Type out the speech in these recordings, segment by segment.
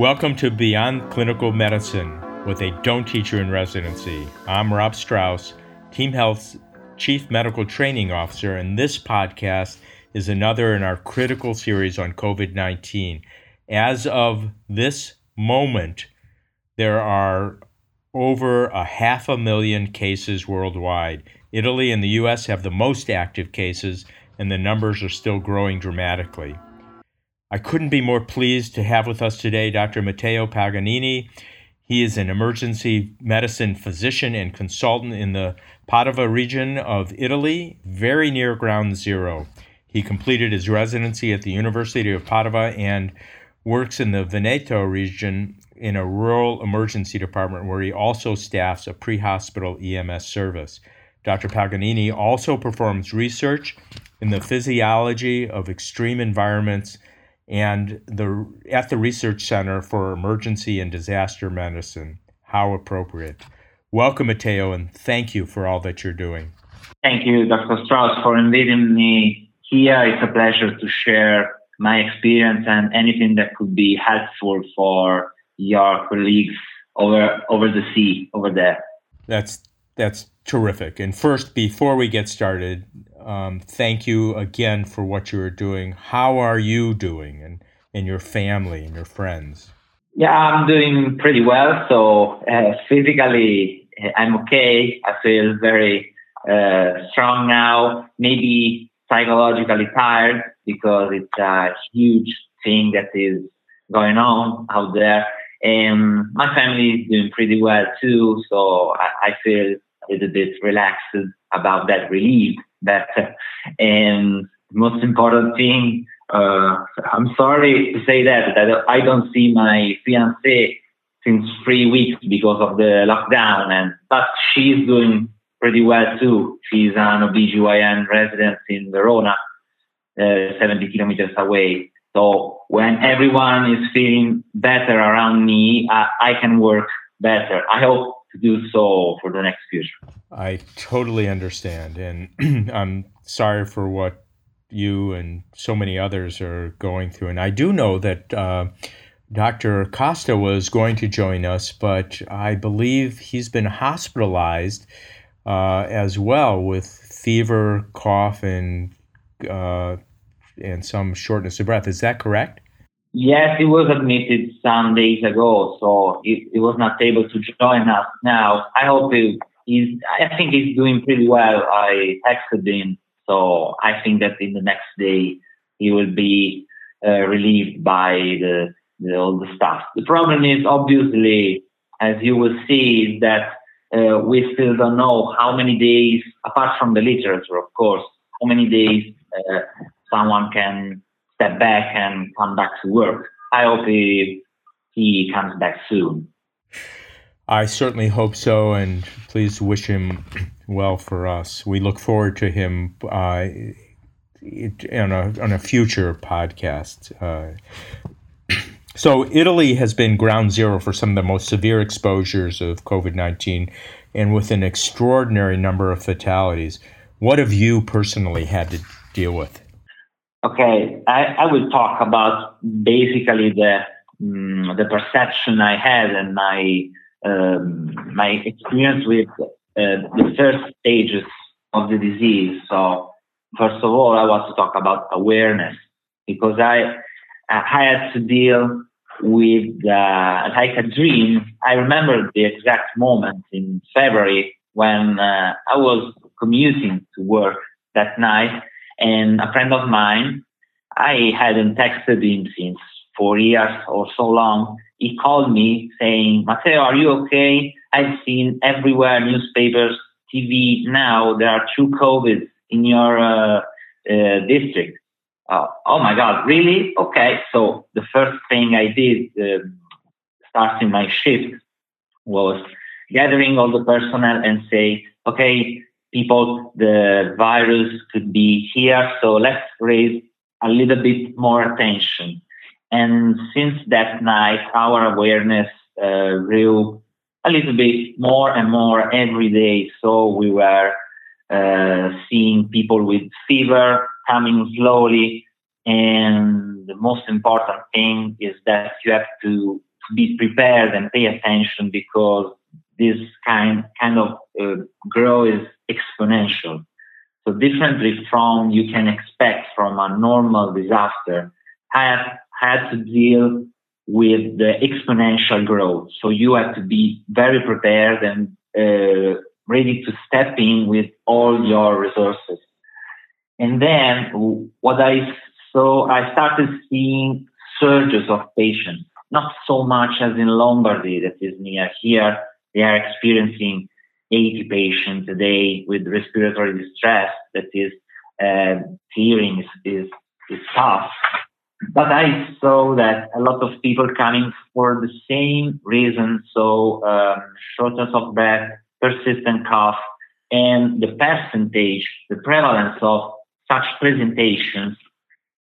Welcome to Beyond Clinical Medicine with a Don't teach you in Residency. I'm Rob Strauss, Team Health's Chief Medical Training Officer, and this podcast is another in our critical series on COVID 19. As of this moment, there are over a half a million cases worldwide. Italy and the US have the most active cases, and the numbers are still growing dramatically. I couldn't be more pleased to have with us today Dr. Matteo Paganini. He is an emergency medicine physician and consultant in the Padova region of Italy, very near ground zero. He completed his residency at the University of Padova and works in the Veneto region in a rural emergency department where he also staffs a pre hospital EMS service. Dr. Paganini also performs research in the physiology of extreme environments and the, at the Research Center for Emergency and Disaster Medicine. How appropriate. Welcome, Matteo, and thank you for all that you're doing. Thank you, Dr. Strauss, for inviting me here. It's a pleasure to share my experience and anything that could be helpful for your colleagues over over the sea over there. That's that's terrific. And first, before we get started, um, thank you again for what you are doing. How are you doing, and and your family and your friends? Yeah, I'm doing pretty well. So uh, physically, I'm okay. I feel very uh, strong now. Maybe psychologically tired because it's a huge thing that is going on out there. And my family is doing pretty well too. So I, I feel a little bit relaxed about that relief. That and most important thing, uh, I'm sorry to say that that I don't see my fiance since three weeks because of the lockdown, and but she's doing pretty well too. She's an OBGYN resident in Verona, uh, 70 kilometers away. So when everyone is feeling better around me, I, I can work better. I hope to do so for the next future. I totally understand, and I'm sorry for what you and so many others are going through. And I do know that. Uh, Dr. Costa was going to join us, but I believe he's been hospitalized uh, as well with fever, cough, and uh, and some shortness of breath. Is that correct? Yes, he was admitted some days ago, so he, he was not able to join us now. I hope he, he's. I think he's doing pretty well. I texted him, so I think that in the next day he will be uh, relieved by the the, all the stuff. The problem is obviously, as you will see, that uh, we still don't know how many days, apart from the literature, of course, how many days uh, someone can step back and come back to work. I hope he, he comes back soon. I certainly hope so, and please wish him well for us. We look forward to him uh, on a on a future podcast. Uh, so, Italy has been ground zero for some of the most severe exposures of COVID 19 and with an extraordinary number of fatalities. What have you personally had to deal with? Okay, I, I will talk about basically the um, the perception I had and my um, my experience with uh, the first stages of the disease. So, first of all, I want to talk about awareness because I I had to deal with uh, like a dream. I remember the exact moment in February when uh, I was commuting to work that night, and a friend of mine, I hadn't texted him since four years or so long. He called me saying, Matteo, are you okay? I've seen everywhere, newspapers, TV. Now there are two COVID in your uh, uh, district uh, oh my God, really? Okay. So the first thing I did uh, starting my shift was gathering all the personnel and say, okay, people, the virus could be here. So let's raise a little bit more attention. And since that night, our awareness uh, grew a little bit more and more every day. So we were uh, seeing people with fever coming slowly. And the most important thing is that you have to to be prepared and pay attention because this kind kind of uh, growth is exponential. So differently from you can expect from a normal disaster, I have had to deal with the exponential growth. So you have to be very prepared and uh, ready to step in with all your resources. And then what I saw, I started seeing surges of patients, not so much as in Lombardy that is near here. They are experiencing 80 patients a day with respiratory distress that is uh, hearing is, is, is tough. But I saw that a lot of people coming for the same reason. So um, shortness of breath, persistent cough, and the percentage, the prevalence of such presentations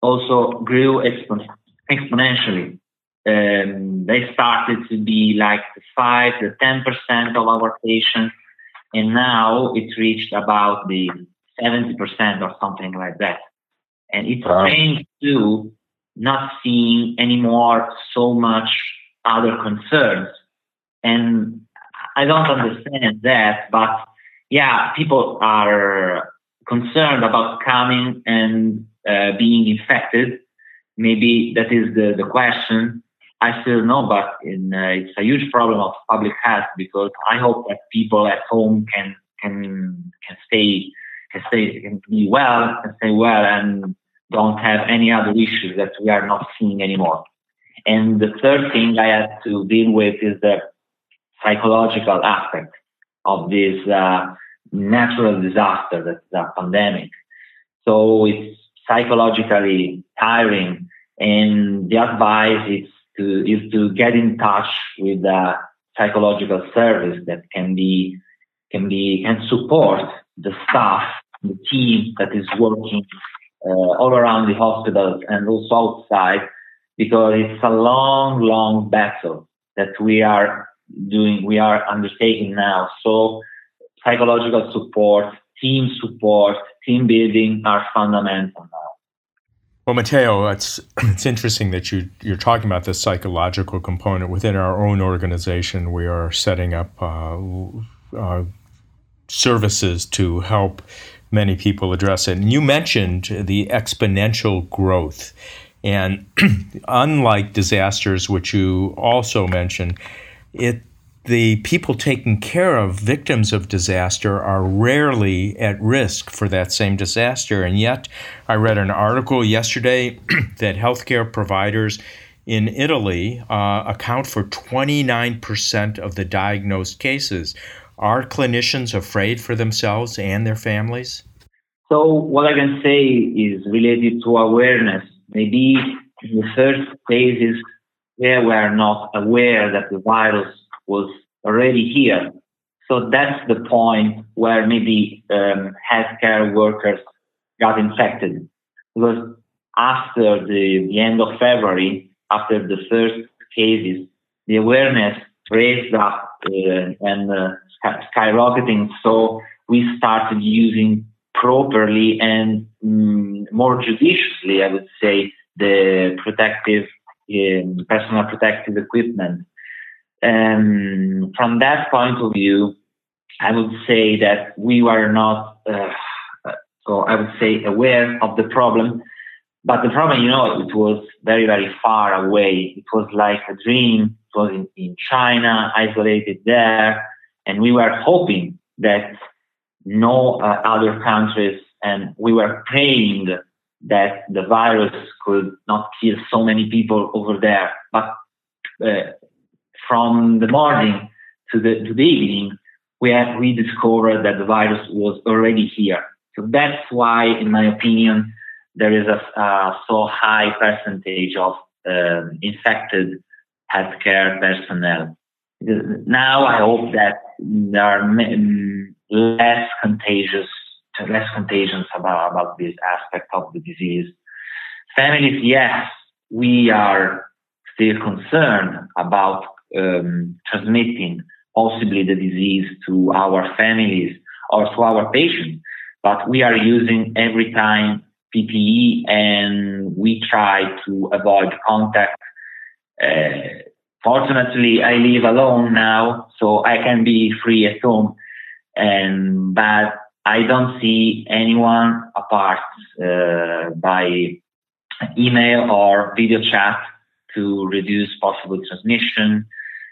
also grew expon- exponentially. Um, they started to be like the 5 to 10% of our patients, and now it reached about the 70% or something like that. And it's wow. strange too, not seeing anymore so much other concerns. And I don't understand that, but yeah, people are concerned about coming and uh, being infected. Maybe that is the, the question. I still know, but in, uh, it's a huge problem of public health because I hope that people at home can can can stay can stay can be well can stay well and don't have any other issues that we are not seeing anymore. And the third thing I had to deal with is the psychological aspect of this uh, natural disaster that's a pandemic. So it's psychologically tiring, and the advice is to is to get in touch with a psychological service that can be can be can support the staff, the team that is working uh, all around the hospitals and also outside, because it's a long, long battle that we are doing, we are undertaking now. So psychological support, team support, team building are fundamental now. Well, Matteo, it's it's interesting that you you're talking about this psychological component within our own organization. We are setting up uh, uh, services to help many people address it. And you mentioned the exponential growth, and unlike disasters, which you also mentioned, it the people taking care of victims of disaster are rarely at risk for that same disaster. And yet, I read an article yesterday that healthcare providers in Italy uh, account for 29% of the diagnosed cases. Are clinicians afraid for themselves and their families? So, what I can say is related to awareness. Maybe in the first phases, where we are not aware that the virus was already here. So that's the point where maybe um, healthcare workers got infected. Because after the, the end of February, after the first cases, the awareness raised up uh, and uh, skyrocketing. So we started using properly and um, more judiciously, I would say, the protective, um, personal protective equipment. And from that point of view, I would say that we were not, uh, so I would say, aware of the problem. But the problem, you know, it was very, very far away. It was like a dream. It was in, in China, isolated there. And we were hoping that no uh, other countries, and we were praying that the virus could not kill so many people over there. But uh, from the morning to the to the evening, we we discovered that the virus was already here. So that's why, in my opinion, there is a, a so high percentage of um, infected healthcare personnel. Now I hope that there are less contagious, less contagions about, about this aspect of the disease. Families, yes, we are still concerned about um, transmitting possibly the disease to our families or to our patients. But we are using every time PPE and we try to avoid contact. Uh, fortunately, I live alone now, so I can be free at home. And but I don't see anyone apart uh, by email or video chat to reduce possible transmission.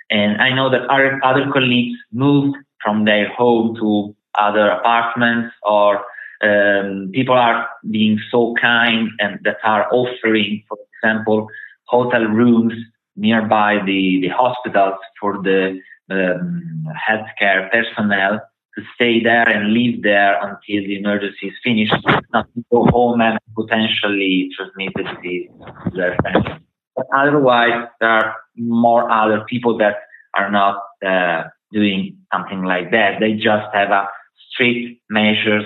And I know that other, other colleagues moved from their home to other apartments or um, people are being so kind and that are offering, for example, hotel rooms nearby the, the hospitals for the um, healthcare personnel to stay there and live there until the emergency is finished, not to go home and potentially transmit the disease to their family. But otherwise, there are more other people that are not uh, doing something like that. They just have a strict measures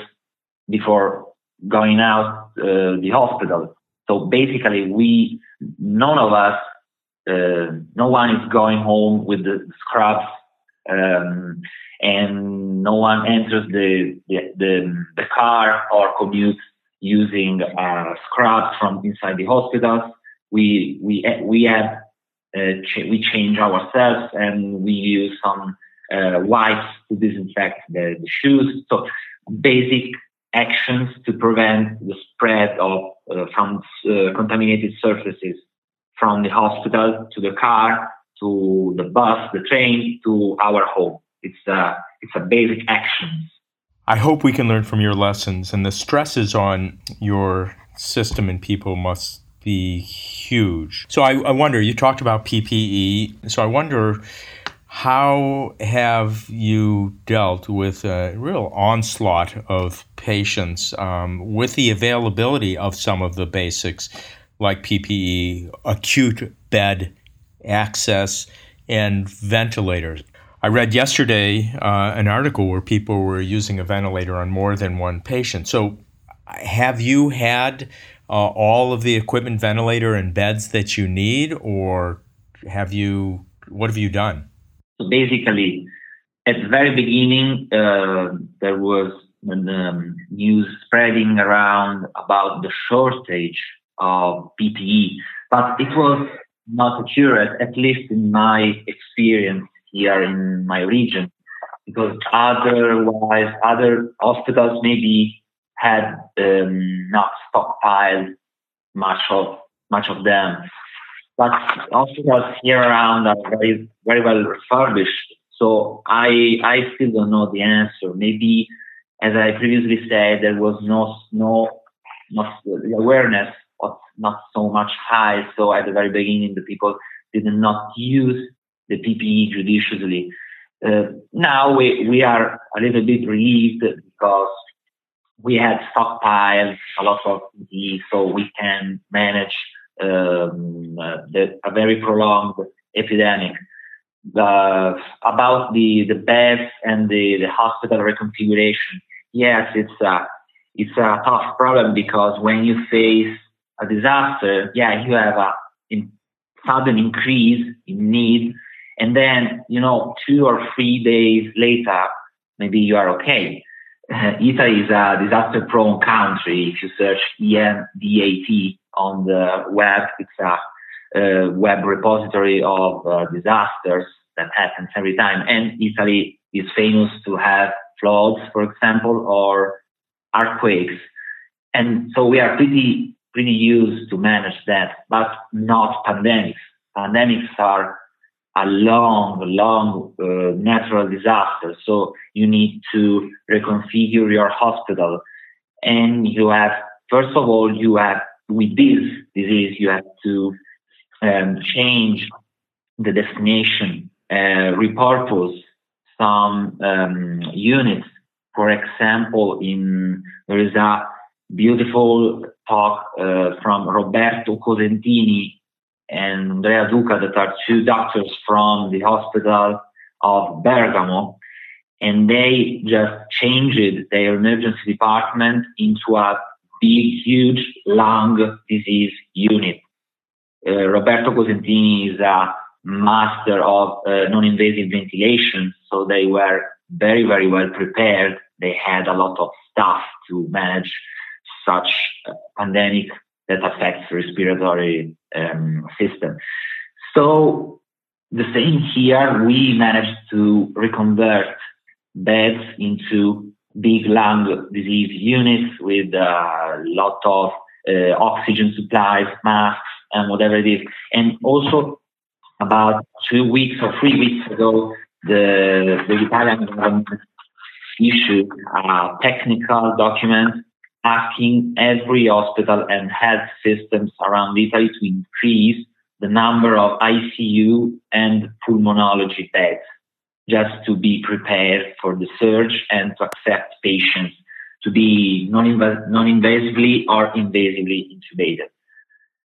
before going out uh, the hospital. So basically, we none of us, uh, no one is going home with the scrubs, um, and no one enters the the, the, the car or commutes using uh, scrubs from inside the hospitals. We we we have uh, ch- we change ourselves and we use some uh, wipes to disinfect the, the shoes. So basic actions to prevent the spread of uh, uh, contaminated surfaces from the hospital to the car to the bus, the train to our home. It's a it's a basic action. I hope we can learn from your lessons, and the stresses on your system and people must be huge. So I, I wonder. You talked about PPE. So I wonder how have you dealt with a real onslaught of patients um, with the availability of some of the basics like PPE, acute bed access, and ventilators? I read yesterday uh, an article where people were using a ventilator on more than one patient. So, have you had uh, all of the equipment, ventilator, and beds that you need, or have you? What have you done? So basically, at the very beginning, uh, there was um, news spreading around about the shortage of PPE, but it was not accurate, at least in my experience here in my region, because otherwise other hospitals maybe had um, not stockpiled much of much of them but hospitals here around are very very well refurbished. So I I still don't know the answer. Maybe as I previously said, there was no no not the awareness was not so much high. So at the very beginning, the people did not use the PPE judiciously. Uh, now we, we are a little bit relieved because we had stockpiles, a lot of PPE, so we can manage um, the, a very prolonged epidemic. Uh, about the, the beds and the, the hospital reconfiguration, yes, it's a, it's a tough problem because when you face a disaster, yeah, you have a in, sudden increase in need, and then you know two or three days later, maybe you are okay. Uh, Italy is a disaster-prone country. If you search EMDAT on the web, it's a uh, web repository of uh, disasters that happens every time. And Italy is famous to have floods, for example, or earthquakes. And so we are pretty pretty used to manage that, but not pandemics. Pandemics are a long, long uh, natural disaster. So you need to reconfigure your hospital. And you have, first of all, you have, with this disease, you have to um, change the destination, uh, repurpose some um, units. For example, in there is a beautiful talk uh, from Roberto Cosentini and Andrea Duca, that are two doctors from the hospital of Bergamo, and they just changed their emergency department into a big, huge lung disease unit. Uh, Roberto Cosentini is a master of uh, non-invasive ventilation, so they were very, very well prepared. They had a lot of staff to manage such a pandemic that affects respiratory um, system. So the same here. We managed to reconvert beds into big lung disease units with a lot of uh, oxygen supplies, masks, and whatever it is. And also, about two weeks or three weeks ago, the, the Italian government issued a technical document asking every hospital and health systems around Italy to increase the number of ICU and pulmonology beds just to be prepared for the surge and to accept patients to be non-invasively or invasively intubated.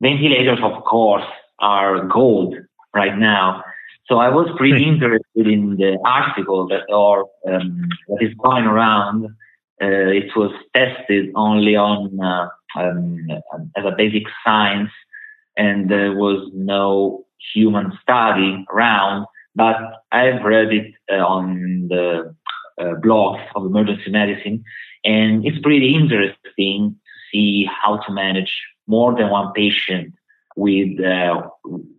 Ventilators, of course, are gold right now. So I was pretty hmm. interested in the article that or um, that is going around. Uh, it was tested only on uh, um, as a basic science, and there was no human study around. But I've read it uh, on the uh, blogs of emergency medicine, and it's pretty interesting to see how to manage more than one patient with uh,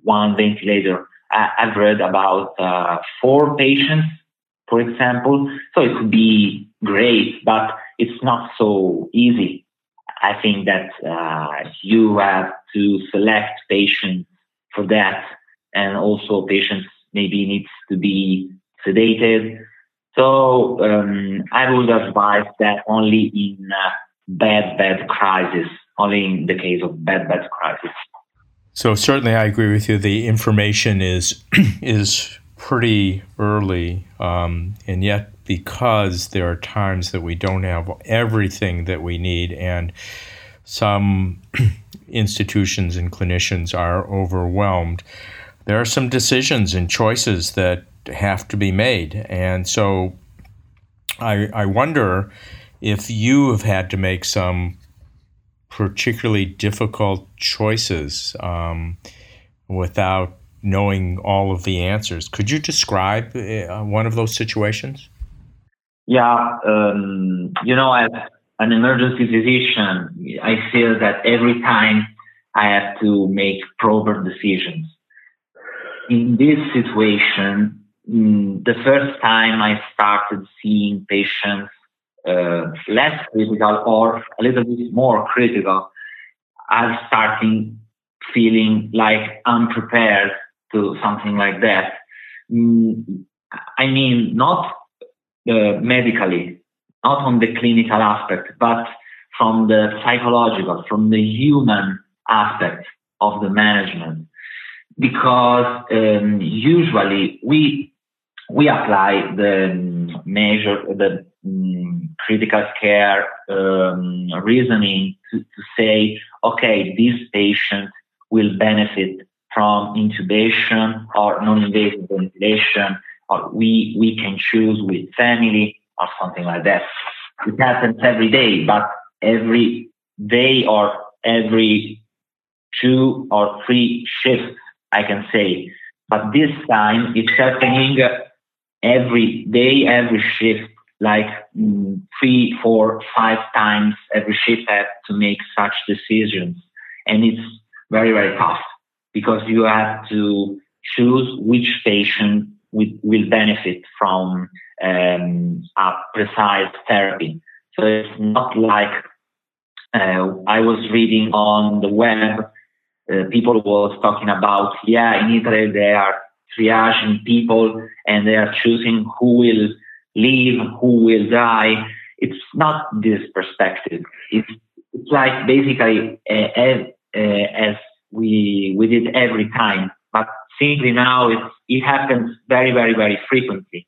one ventilator. I, have read about uh, four patients, for example. So it could be great, but it's not so easy. I think that uh, you have to select patients for that, and also patients maybe needs to be sedated so um, I would advise that only in uh, bad, bad crisis, only in the case of bad, bad crisis. So certainly, I agree with you. The information is is pretty early, um, and yet because there are times that we don't have everything that we need, and some institutions and clinicians are overwhelmed, there are some decisions and choices that have to be made. And so I, I wonder if you have had to make some particularly difficult choices um, without knowing all of the answers. Could you describe uh, one of those situations? Yeah, um, you know, as an emergency physician, I feel that every time I have to make proper decisions. In this situation, Mm, the first time I started seeing patients uh, less critical or a little bit more critical, I'm starting feeling like unprepared to something like that. Mm, I mean, not uh, medically, not on the clinical aspect, but from the psychological, from the human aspect of the management. Because um, usually we we apply the measure, the um, critical care um, reasoning to, to say, okay, this patient will benefit from intubation or non-invasive ventilation, or we, we can choose with family or something like that. It happens every day, but every day or every two or three shifts, I can say. But this time it's happening every day, every shift, like mm, three, four, five times every shift, I have to make such decisions. And it's very, very tough because you have to choose which patient will, benefit from um, a precise therapy. So it's not like uh, I was reading on the web, uh, people was talking about, yeah, in Italy they are triaging people and they are choosing who will live, who will die. It's not this perspective. It's, it's like basically uh, uh, as we, we did every time, but simply now it, it happens very, very, very frequently.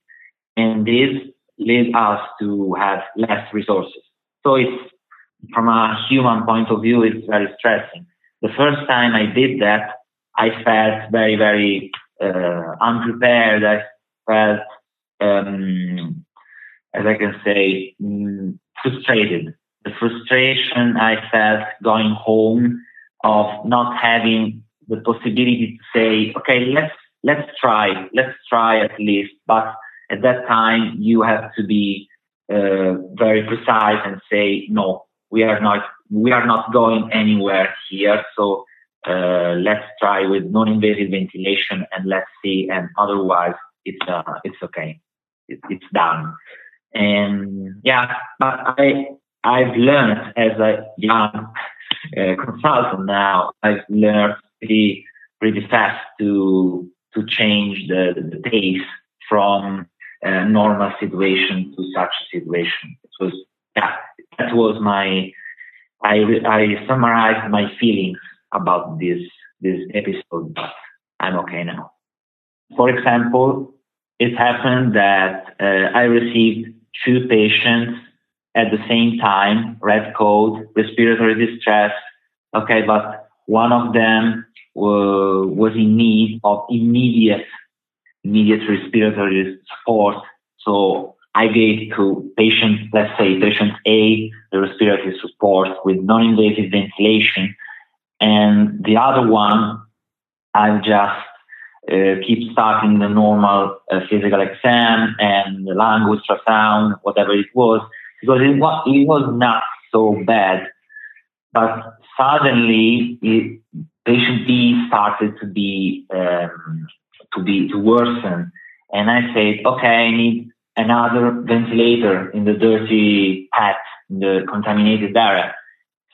And this leads us to have less resources. So it's, from a human point of view, it's very stressing. The first time I did that, I felt very, very uh, unprepared. I felt, um, as I can say, mm, frustrated. The frustration I felt going home of not having the possibility to say, okay, let's let's try, let's try at least. But at that time, you have to be uh, very precise and say, no, we are not we are not going anywhere here. So uh, let's try with non-invasive ventilation and let's see. And otherwise, it's uh, it's okay. It, it's done. And yeah, but I I've learned as a young consultant now. I've learned pretty pretty fast to to change the, the pace from a normal situation to such a situation. It was yeah, that was my I I summarized my feelings about this this episode, but I'm okay now. For example, it happened that uh, I received two patients at the same time, red cold, respiratory distress. Okay, but one of them uh, was in need of immediate immediate respiratory support. So I gave to patient, let's say patient A, the respiratory support with non-invasive ventilation, and the other one, I just uh, keep starting the normal uh, physical exam and the lung ultrasound, whatever it was, because it was, it was not so bad. But suddenly, it, patient B started to be um, to be to worsen, and I said, okay, I need another ventilator in the dirty pad, in the contaminated area.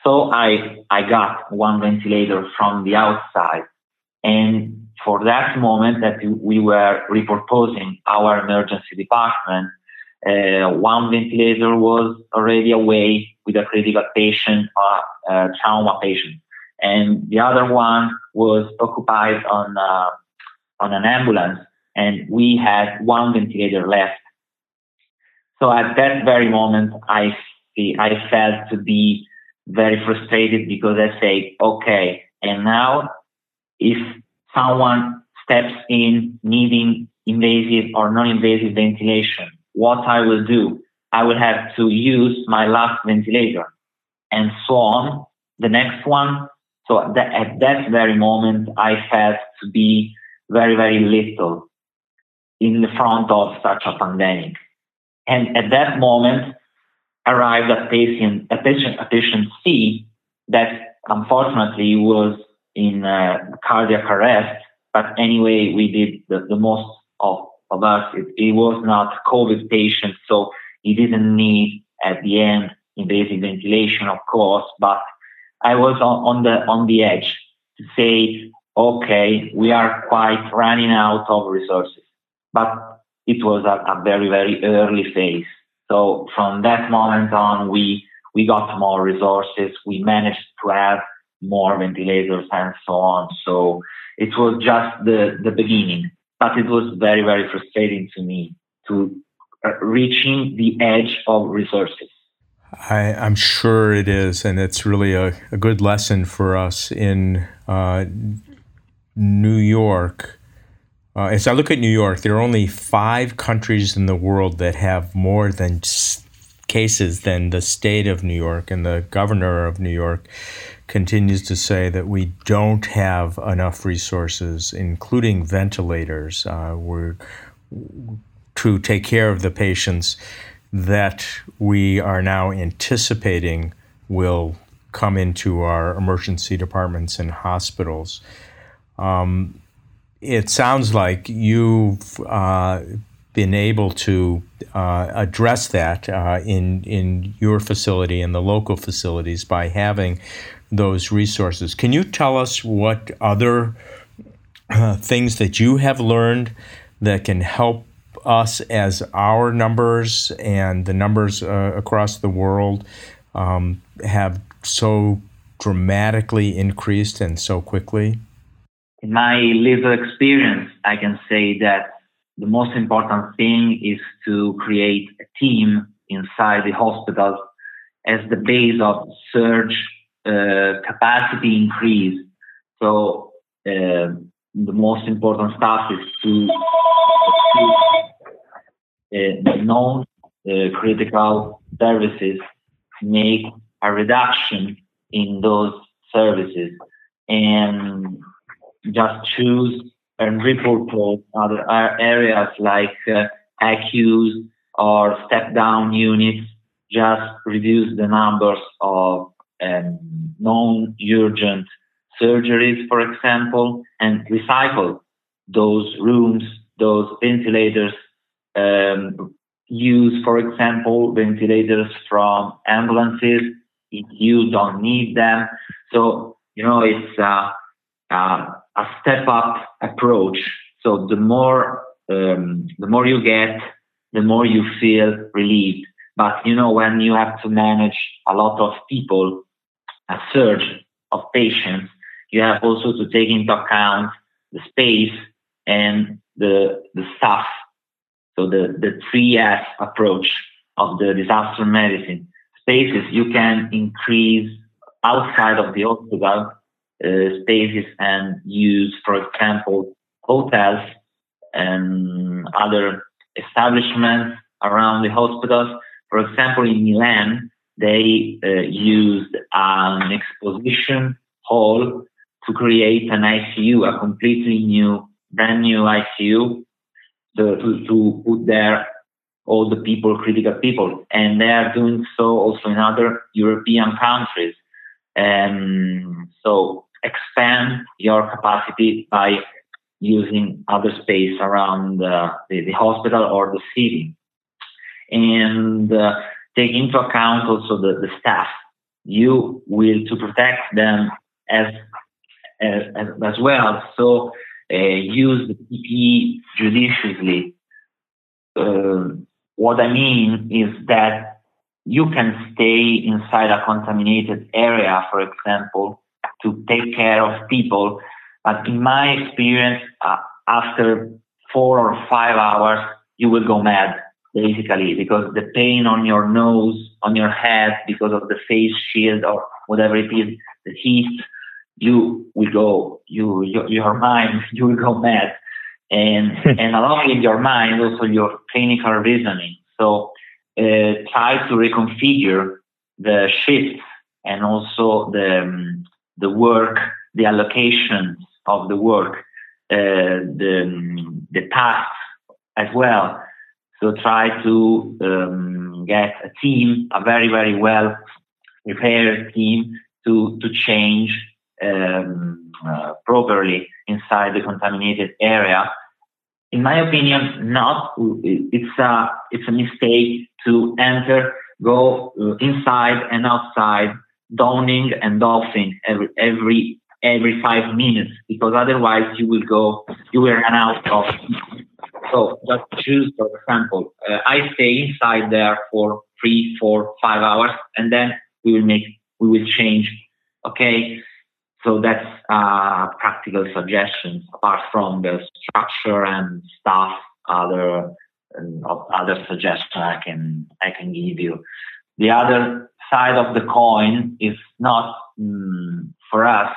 So I I got one ventilator from the outside, and for that moment that we were repurposing our emergency department, uh, one ventilator was already away with a critical patient, uh, a trauma patient, and the other one was occupied on uh, on an ambulance, and we had one ventilator left. So at that very moment, I I felt to be very frustrated because I say, okay, and now if someone steps in needing invasive or non-invasive ventilation, what I will do, I will have to use my last ventilator and so on. The next one. So that at that very moment, I felt to be very, very little in the front of such a pandemic. And at that moment, arrived a patient, a patient, a patient C that unfortunately was in uh, cardiac arrest. But anyway, we did the, the most of, of us. It, it was not COVID patient, so he didn't need at the end invasive ventilation, of course. But I was on, on the on the edge to say, okay, we are quite running out of resources. But it was a, a very very early phase. So from that moment on, we we got more resources. We managed to have more ventilators and so on. So it was just the, the beginning, but it was very, very frustrating to me to uh, reaching the edge of resources. I, am sure it is, and it's really a, a good lesson for us in uh, New York uh, as I look at New York, there are only five countries in the world that have more than cases than the state of New York, and the governor of New York continues to say that we don't have enough resources, including ventilators, uh, to take care of the patients that we are now anticipating will come into our emergency departments and hospitals. Um, it sounds like you've uh, been able to uh, address that uh, in in your facility and the local facilities by having those resources. Can you tell us what other uh, things that you have learned that can help us as our numbers and the numbers uh, across the world um, have so dramatically increased and so quickly? in my little experience, I can say that the most important thing is to create a team inside the hospital as the base of surge uh, capacity increase. So uh, the most important stuff is to, uh, non uh, critical services make a reduction in those services and just choose and repurpose other areas like uh, or step down units, just reduce the numbers of um, non-urgent surgeries, for example, and recycle those rooms, those ventilators. Um, use, for example, ventilators from ambulances if you don't need them. So, you know, it's uh, uh, a step up approach. So the more um, the more you get, the more you feel relieved. But you know, when you have to manage a lot of people, a surge of patients, you have also to take into account the space and the the staff. So the the three S approach of the disaster medicine spaces you can increase outside of the hospital uh, spaces and use, for example, hotels and other establishments around the hospitals. For example, in Milan, they uh, used an exposition hall to create an ICU, a completely new, brand new ICU, to, to, to put there all the people, critical people. And they are doing so also in other European countries. And so expand your capacity by using other space around uh, the, the, hospital or the city. And uh, take into account also the, the staff. You will to protect them as as, as well. So uh, use the PPE judiciously. Uh, what I mean is that you can stay inside a contaminated area, for example, to take care of people. But in my experience, uh, after four or five hours, you will go mad, basically, because the pain on your nose, on your head, because of the face shield or whatever it is, the heat, you will go, you, your, your mind, you will go mad. And, and along with your mind, also your clinical reasoning. So uh, try to reconfigure the shifts and also the, um, the work, the allocation of the work, uh, the, the tasks as well. So try to um, get a team, a very, very well prepared team to, to change um, uh, properly inside the contaminated area. In my opinion, not. It's a, it's a mistake to enter, go uh, inside and outside donning and doffing every every every five minutes because otherwise you will go you will run out of so just choose for example uh, i stay inside there for three four five hours and then we will make we will change. Okay? So that's uh, practical suggestions apart from the structure and stuff other other suggestions i can i can give you. The other side of the coin is not mm, for us,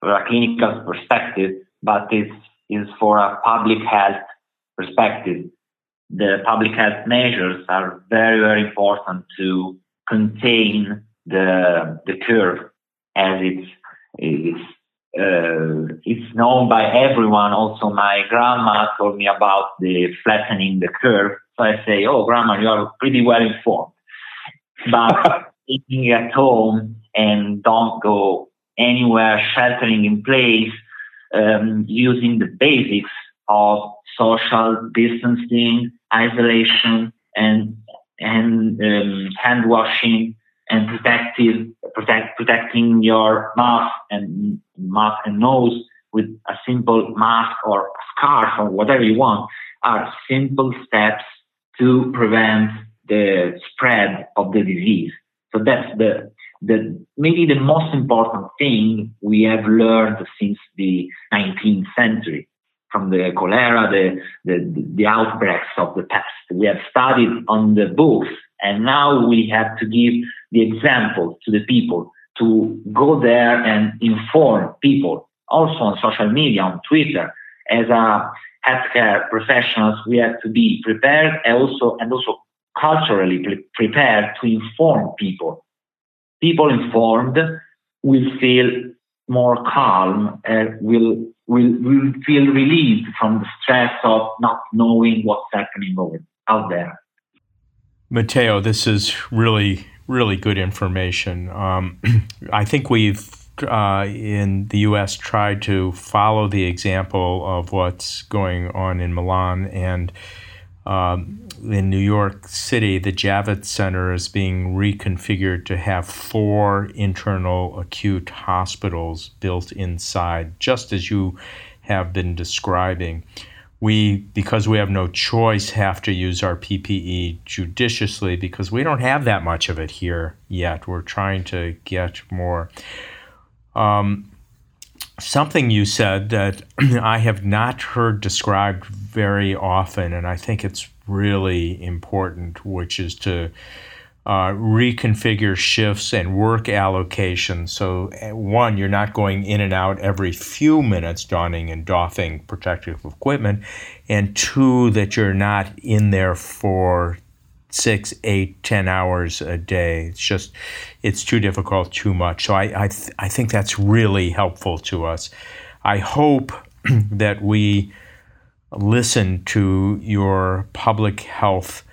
for a clinical perspective, but it's is for a public health perspective. The public health measures are very, very important to contain the the curve as it's it's uh, it's known by everyone. Also, my grandma told me about the flattening the curve. So I say, "Oh, grandma, you are pretty well informed." But staying at home and don't go anywhere, sheltering in place, um, using the basics of social distancing, isolation, and and um, hand washing and protective protect, protecting your mouth and mouth and nose with a simple mask or scarf or whatever you want are simple steps to prevent the spread of the disease. So that's the the maybe the most important thing we have learned since the 19th century from the cholera, the, the, the outbreaks of the past. We have studied on the books, and now we have to give the example to the people to go there and inform people. Also on social media, on Twitter, as a healthcare professionals, we have to be prepared and also and also culturally pre- prepared to inform people. People informed will feel more calm and will, will, will feel relieved from the stress of not knowing what's happening over, out there. Matteo, this is really, really good information. Um, I think we've uh, in the U.S. tried to follow the example of what's going on in Milan and um, in New York City, the Javits Center is being reconfigured to have four internal acute hospitals built inside, just as you have been describing. We, because we have no choice, have to use our PPE judiciously because we don't have that much of it here yet. We're trying to get more. Um, something you said that I have not heard described very often, and I think it's really important, which is to uh, reconfigure shifts and work allocation. So, uh, one, you're not going in and out every few minutes, donning and doffing protective equipment, and two, that you're not in there for six, eight, ten hours a day. It's just, it's too difficult, too much. So, I, I, th- I think that's really helpful to us. I hope that we listen to your public health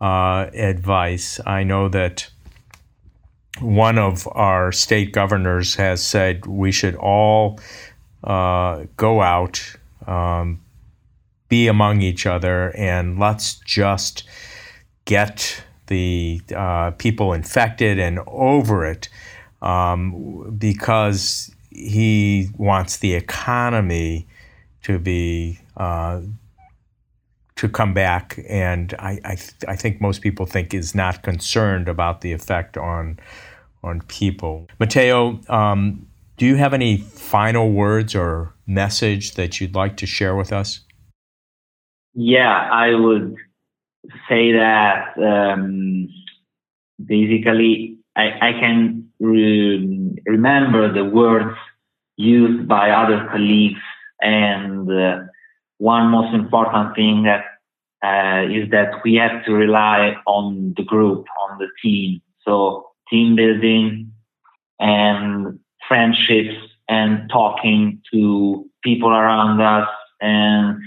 uh, advice. I know that one of our state governors has said we should all uh, go out, um, be among each other, and let's just get the uh, people infected and over it um, because he wants the economy to be uh, to come back, and I I, th- I, think most people think is not concerned about the effect on on people. Matteo, um, do you have any final words or message that you'd like to share with us? Yeah, I would say that um, basically I, I can re- remember the words used by other colleagues and uh, one most important thing that uh, is that we have to rely on the group, on the team. So team building and friendships and talking to people around us and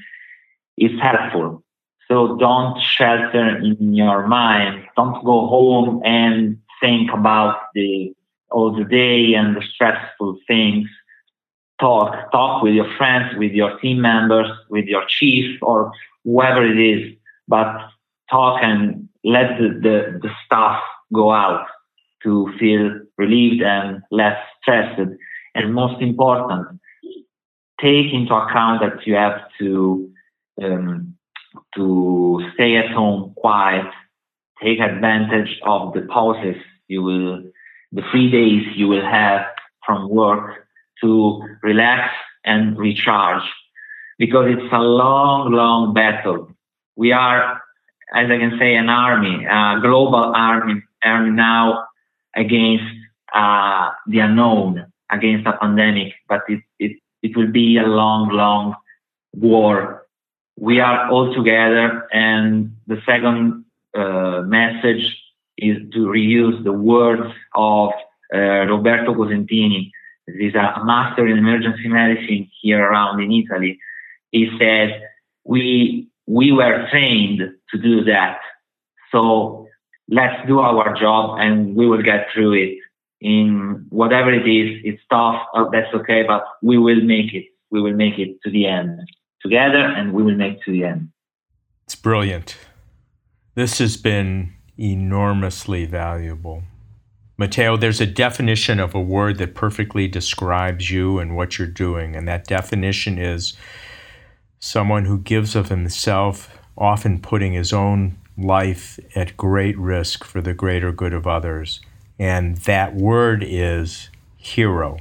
it's helpful. So don't shelter in your mind. Don't go home and think about the all the day and the stressful things talk, talk with your friends, with your team members, with your chief or whoever it is, but talk and let the, the, the stuff go out to feel relieved and less stressed. And most important, take into account that you have to um, to stay at home quiet, take advantage of the pauses you will, the free days you will have from work to relax and recharge because it's a long, long battle. We are, as I can say, an army, a global army, army now against uh, the unknown, against a pandemic, but it, it, it will be a long, long war. We are all together, and the second uh, message is to reuse the words of uh, Roberto Cosentini, is a master in emergency medicine here around in Italy. He said, we, we were trained to do that. So let's do our job and we will get through it in whatever it is. It's tough. Oh, that's okay, but we will make it. We will make it to the end together and we will make to the end. It's brilliant. This has been enormously valuable. Matteo, there's a definition of a word that perfectly describes you and what you're doing, and that definition is someone who gives of himself, often putting his own life at great risk for the greater good of others. And that word is hero.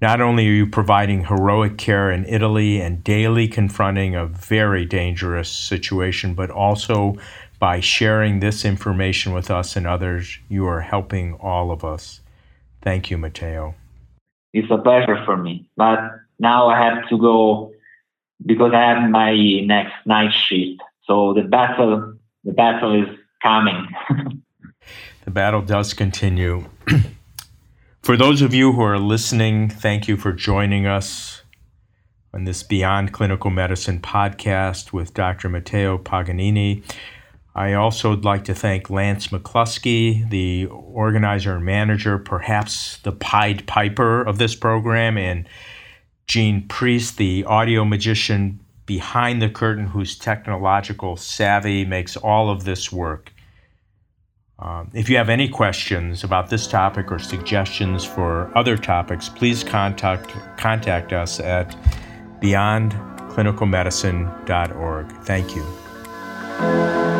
Not only are you providing heroic care in Italy and daily confronting a very dangerous situation, but also by sharing this information with us and others, you are helping all of us. Thank you, Matteo. It's a pleasure for me. But now I have to go because I have my next night shift. So the battle, the battle is coming. the battle does continue. for those of you who are listening, thank you for joining us on this Beyond Clinical Medicine podcast with Dr. Matteo Paganini. I also would like to thank Lance McCluskey, the organizer and manager, perhaps the Pied Piper of this program, and Gene Priest, the audio magician behind the curtain, whose technological savvy makes all of this work. Um, if you have any questions about this topic or suggestions for other topics, please contact, contact us at beyondclinicalmedicine.org. Thank you.